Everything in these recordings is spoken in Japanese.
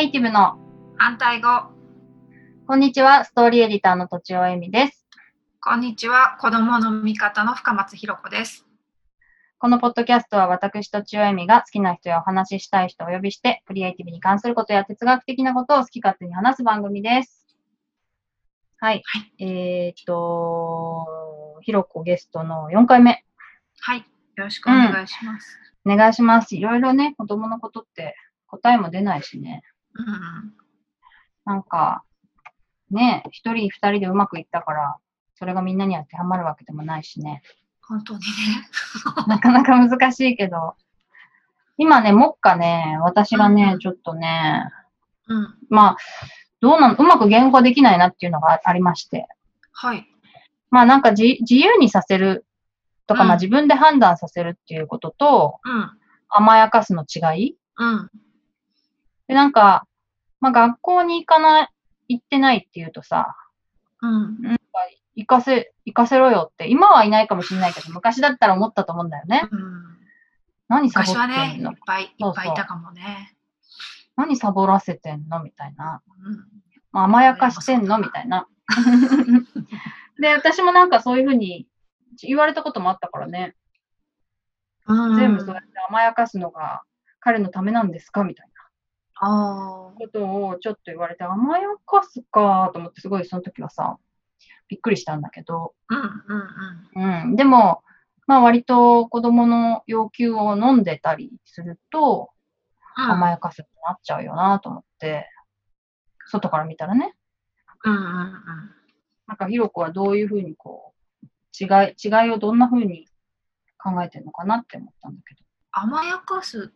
エイティブの反対語。こんにちは、ストーリーエディターのとちおえみです。こんにちは。子供の味方の深松ひろ子です。このポッドキャストは私とちおえみが好きな人やお話ししたい人をお呼びして、クリエイティブに関することや哲学的なことを好き勝手に話す番組です。はい。はいえーっと、ひろこゲストの4回目。はい。よろしくお願いします。お願いします。いろいろね、子供のことって答えも出ないしね。うん。なんか、ね、一人二人でうまくいったから、それがみんなに当てはまるわけでもないしね。本当にね。なかなか難しいけど。今ね、もっかね、私がね、ちょっとね、うん。まあ、どうなの、うまく言語化できないなっていうのがありまして。はい。まあなんか自自由にさせるとか、うんまあ自分で判断させるっていうことと、うん。甘やかすの違いうん。で、なんか、まあ学校に行かない、行ってないっていうとさ、うん。行かせ、行かせろよって、今はいないかもしれないけど、昔だったら思ったと思うんだよね。うん。何サボって昔はね、んのいっぱいいそうそうっぱいいたかもね。何サボらせてんの？みたいな。うん。まあ、甘やかしてんの？みたいな。で、私もなんかそういうふうに言われたこともあったからね。うん、全部そうやって甘やかすのが彼のためなんですか？みたいあなことをちょっと言われて、甘やかすかと思ってすごいその時はさ、びっくりしたんだけど。あ。うんうんうん。うん。でも、まあ割と子供の要求を飲んでたりすると、うん甘やかすってなっちゃうよなと思って、外から見たらね。うんうんうん。なんか、ひろこはどういうふうにこう、違い、違いをどんなふうに考えてるのかなって思ったんだけど。甘やかす、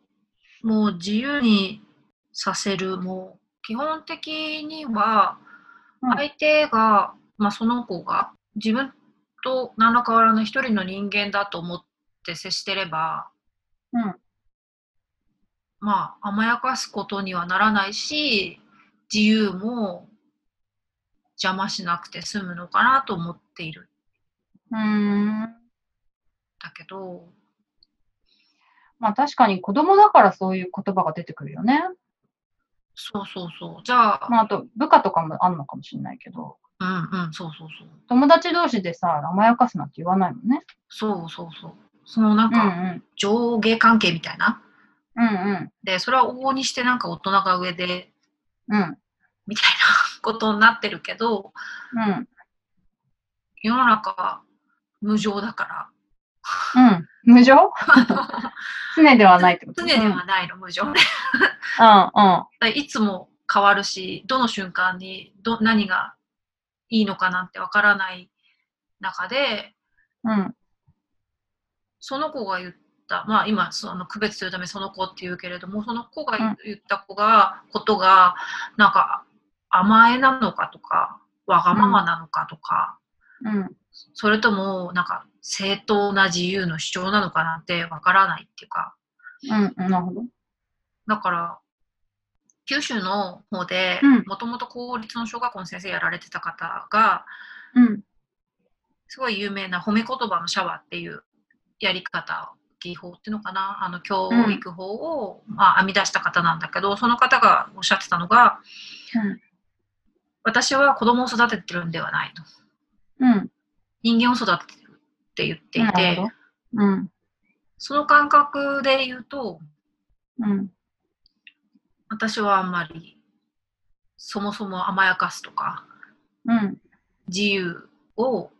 もう自由にさせる、もう基本的にはうん相手が、まあその子が自分と何ら変わらぬ一人の人間だと思って接してれば、うん。まあ甘やかすことにはならないし、自由も邪魔しなくて済むのかなと思っているう。んだけど、まあ確かに子供だからそういう言葉が出てくるよね。そうそうそう。じゃあ、まああと部下とかもあんのかもしれないけど、うんうん、そうそうそう。友達同士でさ、甘やかすなんて言わないもんね。そうそうそう。そのなんうんうか、ん。上下関係みたいな。うんうん。で、それは往々にしてなんか大人が上で、うん。みたいな ことになってるけど、うん。世の中無常だから。うん。無常 常ではないってこと？常ではないの、無常ね。うん。うん。いつも変わるし、どの瞬間にど何がいいのかなんてわからない中で、うん。その子が言った、まあ今その区別するためその子って言うけれども、その子が言った子が、ことが、なんか甘えなのかとか、わがままなのかとか、うん。それともなんか正当な自由の主張なのかなんてわからないっていうか、うん。なるほど。だから、九州の方でうん、もともと公立の小学校の先生やられてた方が、うん。すごい有名な褒め言葉のシャワーっていうやり方、技法っていうのかな、あの教育法を、まあ、編み出した方なんだけど、その方がおっしゃってたのが、うん私は子供を育ててるんではないと。うん。人間を育ててるって言っていて。うん。その感覚で言うと、うん。私はあんまりそもそも甘やかすとか、うん。自由を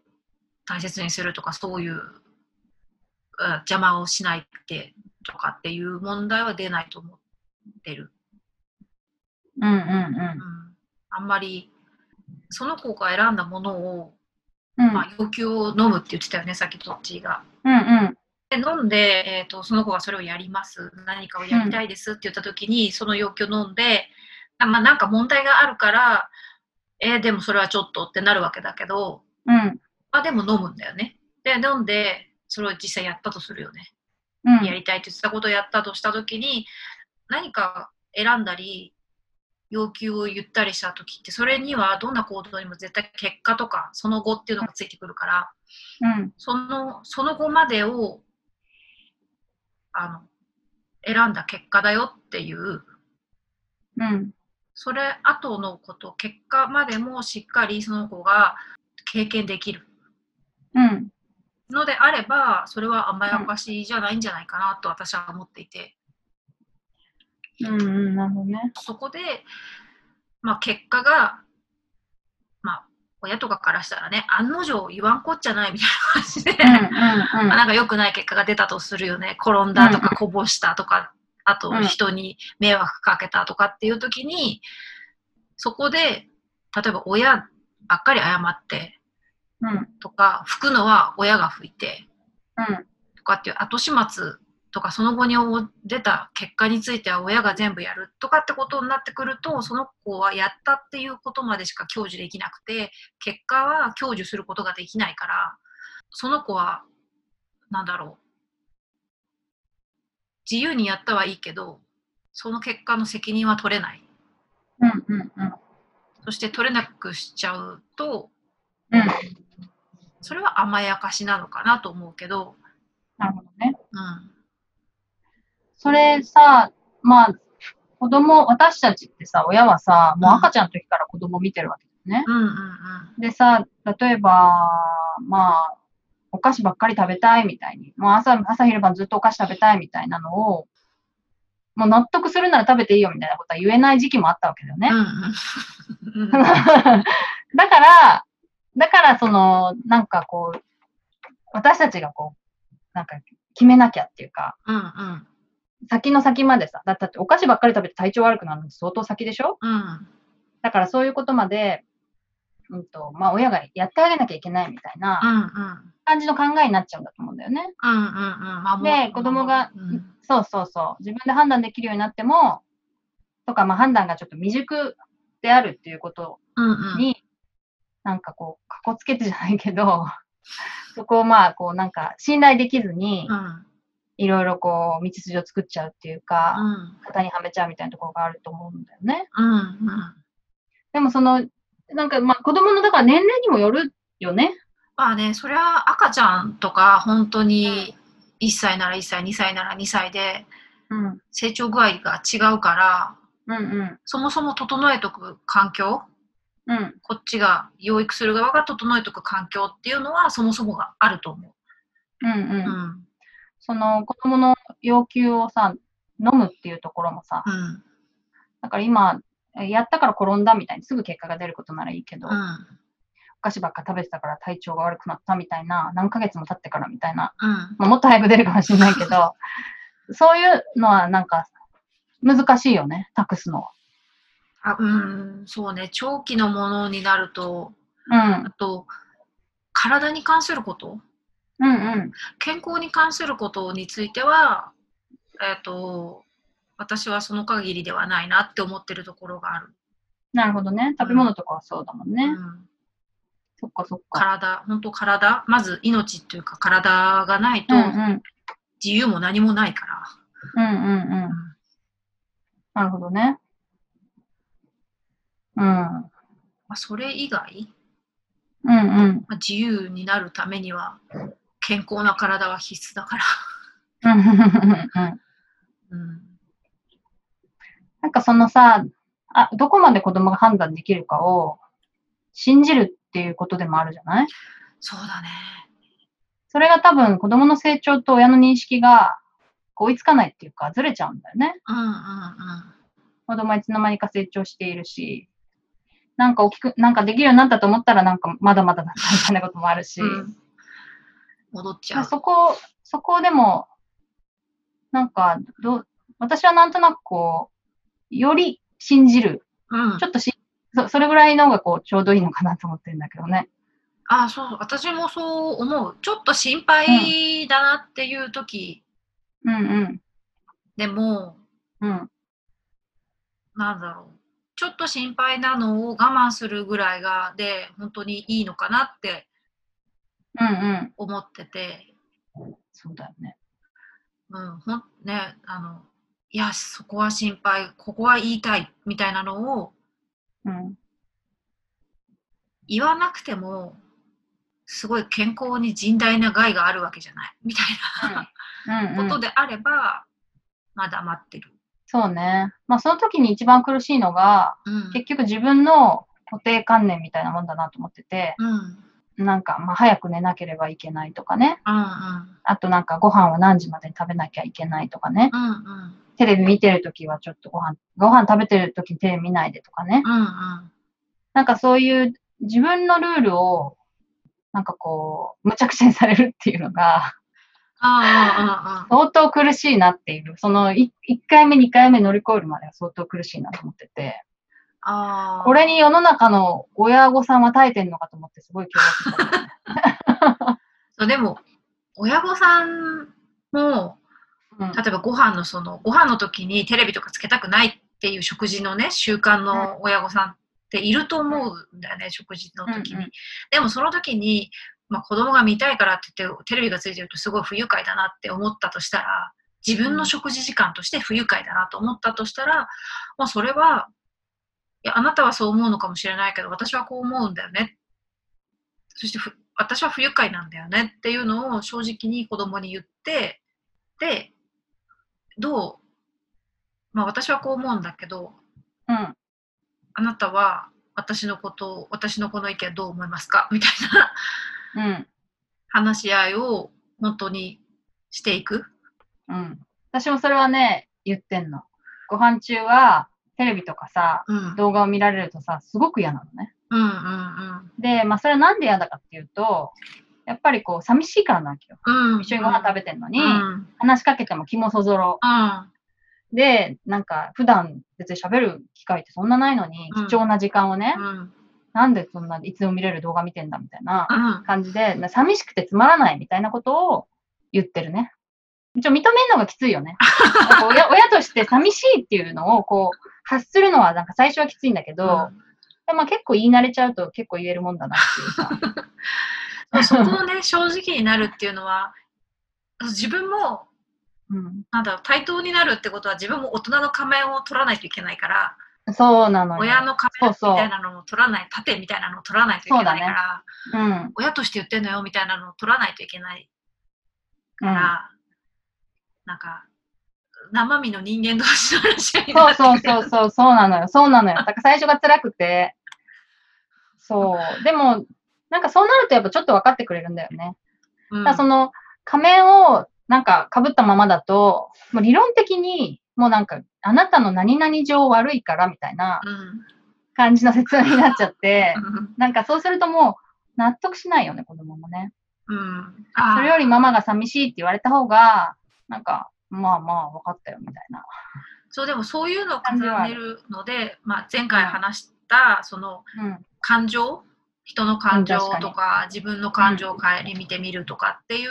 大切にするとか、そういう、うん邪魔をしないってとかっていう問題は出ないと思ってる。うん。うん。うん、あんまり、その子が選んだものを、うん。まあ、要求を飲むって言ってたよね、さっきどっちが。うん。うん。で飲んで、えーと、その子がそれをやります、何かをやりたいですって言った時に、その要求を飲んで、あまあ、なんか問題があるから、えーでもそれはちょっとってなるわけだけど、うん。まあでも飲むんだよね。で、飲んで、それを実際やったとするよね。うん。やりたいって言ってたことをやったとしたときに、何か選んだり、要求を言ったりしたときって、それにはどんな行動にも絶対結果とか、その後っていうのがついてくるから、うん。その、その後までを、あの、選んだ結果だよっていううん。それ後のこと結果までもしっかりその子が経験できるうん。のであればそれは甘やかしじゃないんじゃないかなと私は思っていてうんうん、なるほどね。そこで、まあ、結果が、まあ、親とかからしたらね案の定言わんこっちゃないみたいな感じで、うんうんまあなんか良くない結果が出たとするよね転んだとうんかこぼしたとか、あとうん人に迷惑かけたとかっていう時にそこで例えば親ばっかり謝ってうん。うん。とか吹くのは親が吹いてうん。とかっていう後始末とかその後に出た結果については親が全部やるとかってことになってくるとその子はやったっていうことまでしか享受できなくて結果は享受することができないからその子はなんだろう自由にやったはいいけどその結果の責任は取れないうんうんうん。そして取れなくしちゃうとうん。それは甘やかしなのかなと思うけど、なるほどね。うん、それさ、まあ、子供、私たちってさ、親はさ、もう赤ちゃんの時から子供見てるわけだよね。うんうんうんでさ、例えば、まあ、お菓子ばっかり食べたいみたいに、もう朝、朝昼晩ずっとお菓子食べたいみたいなのを、もう納得するなら食べていいよみたいなことは言えない時期もあったわけだよね。うんうんうん だから、だからその、なんかこう、私たちがこう、なんか決めなきゃっていうか、うんうん先の先までさ、だだってお菓子ばっかり食べて体調悪くなるのって相当先でしょ？うん。だからそういうことまで、うんと、まあ親がやってあげなきゃいけないみたいな感じの考えになっちゃうんだと思うんだよね。うんうんうん。で、子供が、うん。そうそうそう、自分で判断できるようになっても、とか、まあ判断がちょっと未熟であるっていうことうんうん。に、なんかこう、かこつけてじゃないけど、そこをまあ、こうなんか信頼できずにう、んいろいろこう、道筋を作っちゃうっていうか、うん型にはめちゃうみたいなところがあると思うんだよね。うんうんでもその、なんかまあ子供のだから年齢にもよるよね。まあねそれは赤ちゃんとか本当に1歳なら1歳2歳なら2歳でうん。成長具合が違うからうんうん。そもそも整えとく環境うん。こっちが養育する側が整えとく環境っていうのはそもそもがあると思うんうん。う。うんその子供の要求をさ、飲むっていうところもさ、うんだから今、えやったから転んだみたいにすぐ結果が出ることならいいけど、おうん菓子ばっか食べてたから体調が悪くなったみたいな、何ヶ月も経ってからみたいな、うんまあ、もっと早く出るかもしれないけど、そういうのはなんか難しいよね、託すのは。あうんそうね長期のものになるとうんあ。と体に関することうんうん。健康に関することについては、えっと私はその限りではないなって思ってるところがある。なるほどね。食べ物とかはそうだもんね。うん、そっかそっか。体、本当体、まず命っていうか体がないとうんうん。自由も何もないから。うんうんうん。なるほどね。うん。まあ、それ以外、うんうん。まあ、自由になるためには健康な体は必須だから。うんなんかそのさ、あ、どこまで子供が判断できるかを信じるっていうことでもあるじゃない？そうだね。それが多分子供の成長と親の認識が追いつかないっていうかずれちゃうんだよね。うんうんうん。子供はいつの間にか成長しているし、なんか大きく、なんかできるようになったと思ったらなんかまだまだだったみたいなこともあるし、うん戻っちゃう。そこ、そこでも、なんかどう、私はなんとなくこう、より信じる。うんちょっとし、そそれぐらいの方がこう、ちょうどいいのかなと思ってるんだけどね。あそう、私もそう思う。ちょっと心配だなっていう時うんうん。でも、うん。なんだろう。ちょっと心配なのを我慢するぐらいが、で、本当にいいのかなってうんうん。思ってて、そうだよね。うん、ほん、ね、あの、いや、そこは心配、ここは言いたい、みたいなのをうん。言わなくても、すごい健康に甚大な害があるわけじゃない、みたいなうんうん。ことであれば、まあ黙ってる。そうね。まあその時に一番苦しいのが、うん。結局自分の固定観念みたいなもんだなと思ってて、うん。なんかまあ早く寝なければいけないとかね。うん。うん。あとなんかご飯は何時までに食べなきゃいけないとかね。うん。うん。テレビ見てる時はちょっとご飯、ご飯食べてる時にテレビ見ないでとかね。うん。うん。なんかそういう自分のルールを、なんかこう、無茶苦茶にされるっていうのが、ああ、相当苦しいなっていう、その1回目、2回目乗り越えるまでは相当苦しいなと思ってて、ああ。これに世の中の親御さんは耐えてんのかと思ってすごい驚愕したんだよね。そうでも、親御さんも、うん例えばご飯のその、ご飯の時にテレビとかつけたくないっていう食事のね、習慣の親御さんっていると思うんだよね、食事の時に。うんうんでもその時に、まあ、子供が見たいからって言ってテレビがついてるとすごい不愉快だなって思ったとしたら、自分の食事時間として不愉快だなと思ったとしたら、まあ、それは、いや、あなたはそう思うのかもしれないけど、私はこう思うんだよね。そしてふ、私は不愉快なんだよねっていうのを正直に子供に言って、で、どう、まあ私はこう思うんだけど、うん。あなたは私のことを、私のこの意見どう思いますか？みたいなうん。話し合いを本当にしていく。うん。私もそれはね、言ってんの。ご飯中はテレビとかさ、うん。動画を見られるとさ、すごく嫌なのね。うんうんで、まあそれはなんで嫌だかっていうと、やっぱりこう、寂しいからなわけよ。うん。うん。一緒にご飯食べてんのに、うん。うん。話しかけても気もそぞろ。うん。で、なんか普段別に喋る機会ってそんなないのに、うん貴重な時間をね、うん。なんでそんないつでも見れる動画見てんだみたいなうん。感じで、な寂しくてつまらないみたいなことを言ってるね。一応認めるのがきついよね。親親として寂しいっていうのをこう発するのはなんか最初はきついんだけど、でまあ、結構言い慣れちゃうと結構言えるもんだなっていうさ。うん、そこをね、正直になるっていうのは、自分も、うん、なんだろう、対等になるってことは自分も大人の仮面を取らないといけないから、そうなのよ。親の仮面みたいなのを取らない、盾みたいなのを取らないといけないから、うん。親として言ってんのよみたいなのを取らないといけないうんから、なんか、生身の人間同士の話にそうそうそうそう、そうなのよ。そうなのよ。だから最初が辛くて。そう。でも、なんかそうなるとやっぱちょっと分かってくれるんだよね。うんだその仮面をなんか被ったままだと、もう理論的にもうなんかあなたの何々上悪いからみたいなうん感じの説明になっちゃって、うんなんかそうするともう納得しないよね、子供もね。うんあそれよりママが寂しいって言われた方が、なんか、まあまあ分かったよみたいな。そうでもそういうのを重ねるので、まあ、前回話したそのうん。感情人の感情とか自分の感情を顧みてみるとかっていう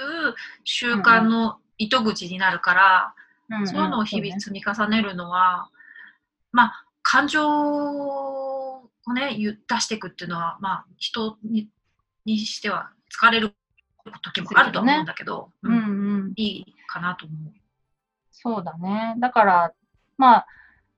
習慣の糸口になるから、うんそういうのを日々積み重ねるのは、まあ感情をね出していくっていうのは、まあ、人ににしては疲れる時もあると思うんだけど、うんうんうん。いいかなと思う。そうだね。だから、まあ、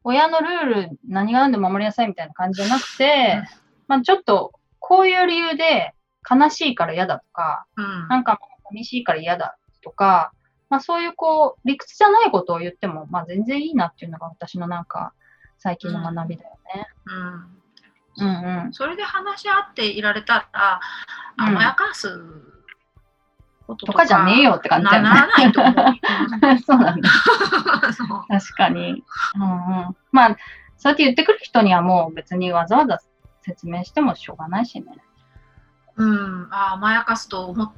親のルール何が何でも守りなさいみたいな感じじゃなくて、まあちょっと、こういう理由で悲しいから嫌だとか、うんなんか寂しいから嫌だとか、まあそういうこう、理屈じゃないことを言っても、まあ全然いいなっていうのが私のなんか、最近の学びだよね。うんうんうん。それで話し合っていられたら、うん甘やかすこととかじゃねえよって感じだよねなならないと思う。そうなんだ。確かに。うんうん。まあ、そうやって言ってくる人にはもう別にわざわざ説明してもしょうがないしね。うん、あ甘やかすと思っ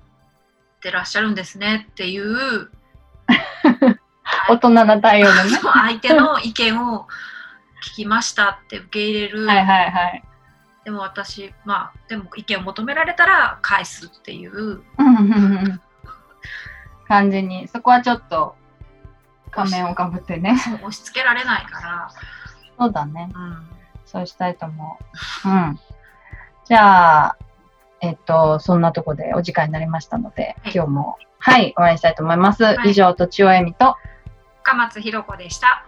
てらっしゃるんですねっていう 大人な対応でね。相手の意見を聞きましたって受け入れる、はいはいはい。でも私まあでも意見を求められたら返すっていう感じに、そこはちょっと仮面をかぶってね。押し付けられないかそうだね。ら、うん、そうしたいと思う。うん。じゃあ、えっと、そんなとこでお時間になりましたので、はい今日も、はい、終わりにしたいと思います。い以上、とちおえみと、深松ひろ子でした。